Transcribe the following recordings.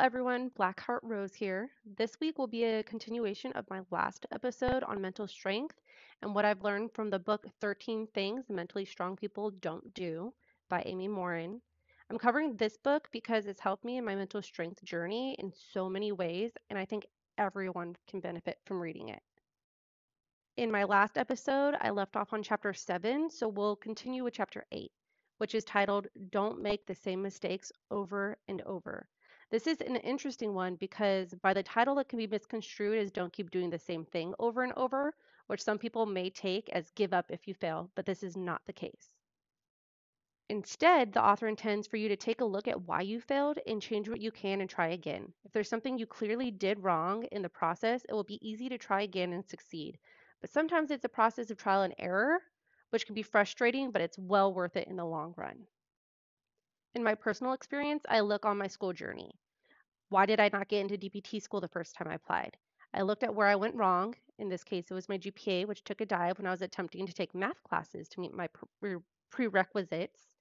Everyone, Blackheart Rose here. This week will be a continuation of my last episode on mental strength and what I've learned from the book 13 Things Mentally Strong People Don't Do by Amy Morin. I'm covering this book because it's helped me in my mental strength journey in so many ways, and I think everyone can benefit from reading it. In my last episode, I left off on chapter 7, so we'll continue with chapter 8, which is titled Don't Make the Same Mistakes Over and Over. This is an interesting one because by the title, it can be misconstrued as don't keep doing the same thing over and over, which some people may take as give up if you fail, but this is not the case. Instead, the author intends for you to take a look at why you failed and change what you can and try again. If there's something you clearly did wrong in the process, it will be easy to try again and succeed. But sometimes it's a process of trial and error, which can be frustrating, but it's well worth it in the long run. In my personal experience, I look on my school journey. Why did I not get into DPT school the first time I applied? I looked at where I went wrong. In this case, it was my GPA, which took a dive when I was attempting to take math classes to meet my pre prerequisites.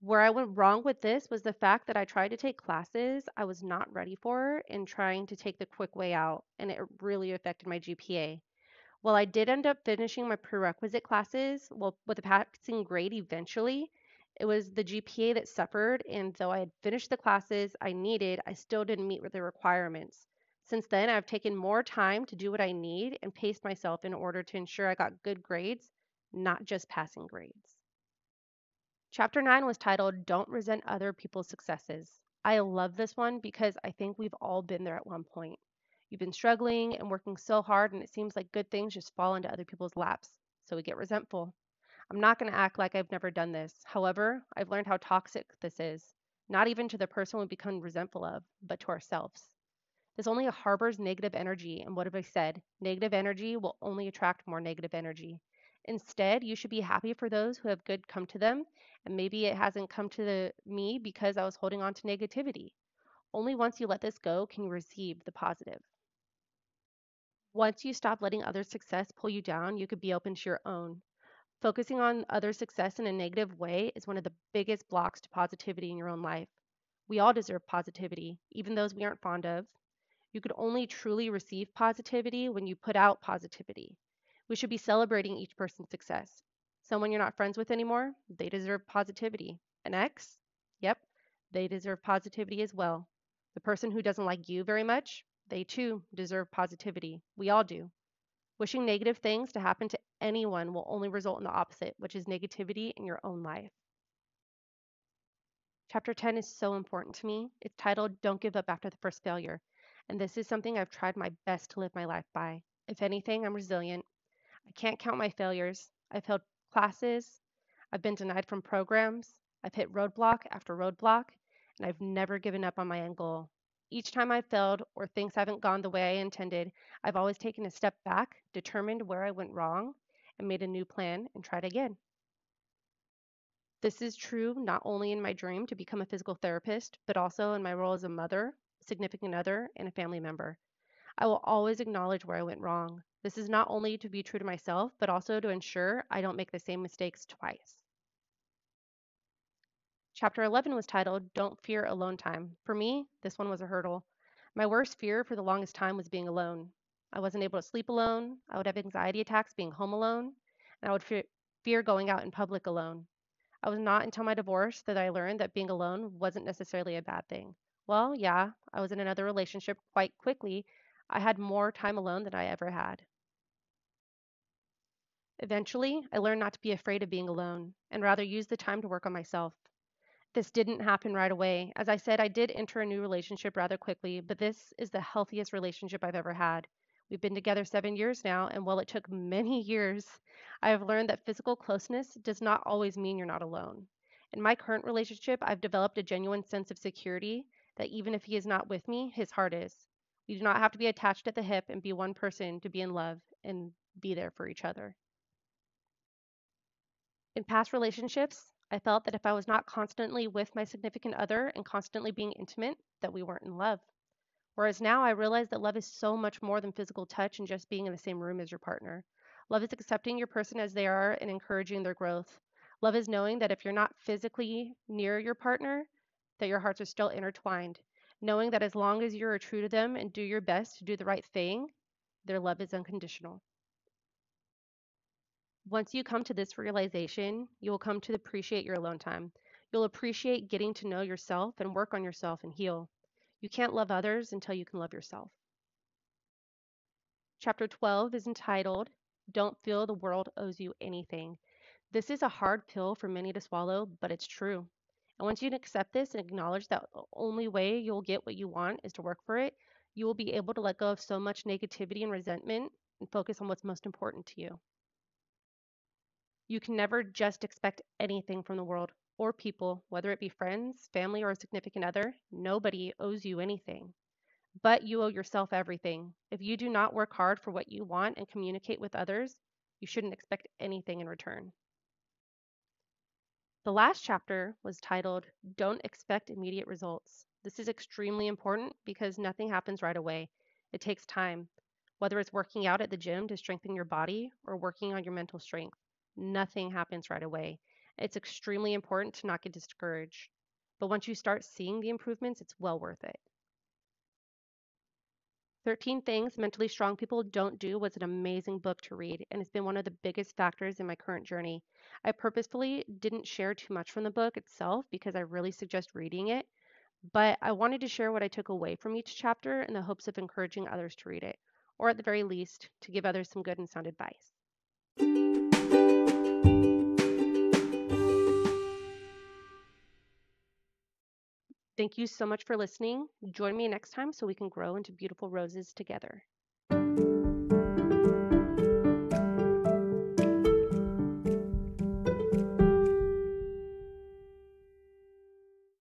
Where I went wrong with this was the fact that I tried to take classes I was not ready for and trying to take the quick way out, and it really affected my GPA. While I did end up finishing my prerequisite classes, well, with a passing grade eventually, it was the GPA that suffered, and though I had finished the classes I needed, I still didn't meet the requirements. Since then, I've taken more time to do what I need and pace myself in order to ensure I got good grades, not just passing grades. Chapter 9 was titled Don't Resent Other People's Successes. I love this one because I think we've all been there at one point. You've been struggling and working so hard, and it seems like good things just fall into other people's laps, so we get resentful. I'm not going to act like I've never done this. However, I've learned how toxic this is, not even to the person we become resentful of, but to ourselves. This only harbors negative energy, and what have I said? Negative energy will only attract more negative energy. Instead, you should be happy for those who have good come to them, and maybe it hasn't come to the, me because I was holding on to negativity. Only once you let this go can you receive the positive. Once you stop letting other success pull you down, you could be open to your own. Focusing on other success in a negative way is one of the biggest blocks to positivity in your own life. We all deserve positivity, even those we aren't fond of. You could only truly receive positivity when you put out positivity. We should be celebrating each person's success. Someone you're not friends with anymore, they deserve positivity. An ex? Yep, they deserve positivity as well. The person who doesn't like you very much, they too deserve positivity. We all do. Wishing negative things to happen to anyone will only result in the opposite, which is negativity in your own life. Chapter 10 is so important to me. It's titled Don't Give Up After the First Failure. And this is something I've tried my best to live my life by. If anything, I'm resilient. I can't count my failures. I've failed classes. I've been denied from programs. I've hit roadblock after roadblock. And I've never given up on my end goal. Each time I've failed or things haven't gone the way I intended, I've always taken a step back, determined where I went wrong, and made a new plan and tried again. This is true not only in my dream to become a physical therapist, but also in my role as a mother, significant other, and a family member. I will always acknowledge where I went wrong. This is not only to be true to myself, but also to ensure I don't make the same mistakes twice. Chapter 11 was titled Don't Fear Alone Time. For me, this one was a hurdle. My worst fear for the longest time was being alone. I wasn't able to sleep alone. I would have anxiety attacks being home alone. And I would fear, fear going out in public alone. I was not until my divorce that I learned that being alone wasn't necessarily a bad thing. Well, yeah, I was in another relationship quite quickly. I had more time alone than I ever had. Eventually, I learned not to be afraid of being alone and rather use the time to work on myself. This didn't happen right away. As I said, I did enter a new relationship rather quickly, but this is the healthiest relationship I've ever had. We've been together seven years now, and while it took many years, I have learned that physical closeness does not always mean you're not alone. In my current relationship, I've developed a genuine sense of security that even if he is not with me, his heart is. We do not have to be attached at the hip and be one person to be in love and be there for each other. In past relationships, I felt that if I was not constantly with my significant other and constantly being intimate, that we weren't in love. Whereas now I realize that love is so much more than physical touch and just being in the same room as your partner. Love is accepting your person as they are and encouraging their growth. Love is knowing that if you're not physically near your partner, that your hearts are still intertwined. knowing that as long as you are true to them and do your best to do the right thing, their love is unconditional. Once you come to this realization, you will come to appreciate your alone time. You'll appreciate getting to know yourself and work on yourself and heal. You can't love others until you can love yourself. Chapter 12 is entitled, Don't Feel the World Owes You Anything. This is a hard pill for many to swallow, but it's true. And once you accept this and acknowledge that the only way you'll get what you want is to work for it, you will be able to let go of so much negativity and resentment and focus on what's most important to you. You can never just expect anything from the world or people, whether it be friends, family, or a significant other. Nobody owes you anything. But you owe yourself everything. If you do not work hard for what you want and communicate with others, you shouldn't expect anything in return. The last chapter was titled, Don't Expect Immediate Results. This is extremely important because nothing happens right away. It takes time, whether it's working out at the gym to strengthen your body or working on your mental strength. Nothing happens right away. It's extremely important to not get discouraged. But once you start seeing the improvements, it's well worth it. 13 Things Mentally Strong People Don't Do was an amazing book to read, and it's been one of the biggest factors in my current journey. I purposefully didn't share too much from the book itself because I really suggest reading it, but I wanted to share what I took away from each chapter in the hopes of encouraging others to read it, or at the very least, to give others some good and sound advice. Thank you so much for listening. Join me next time so we can grow into beautiful roses together.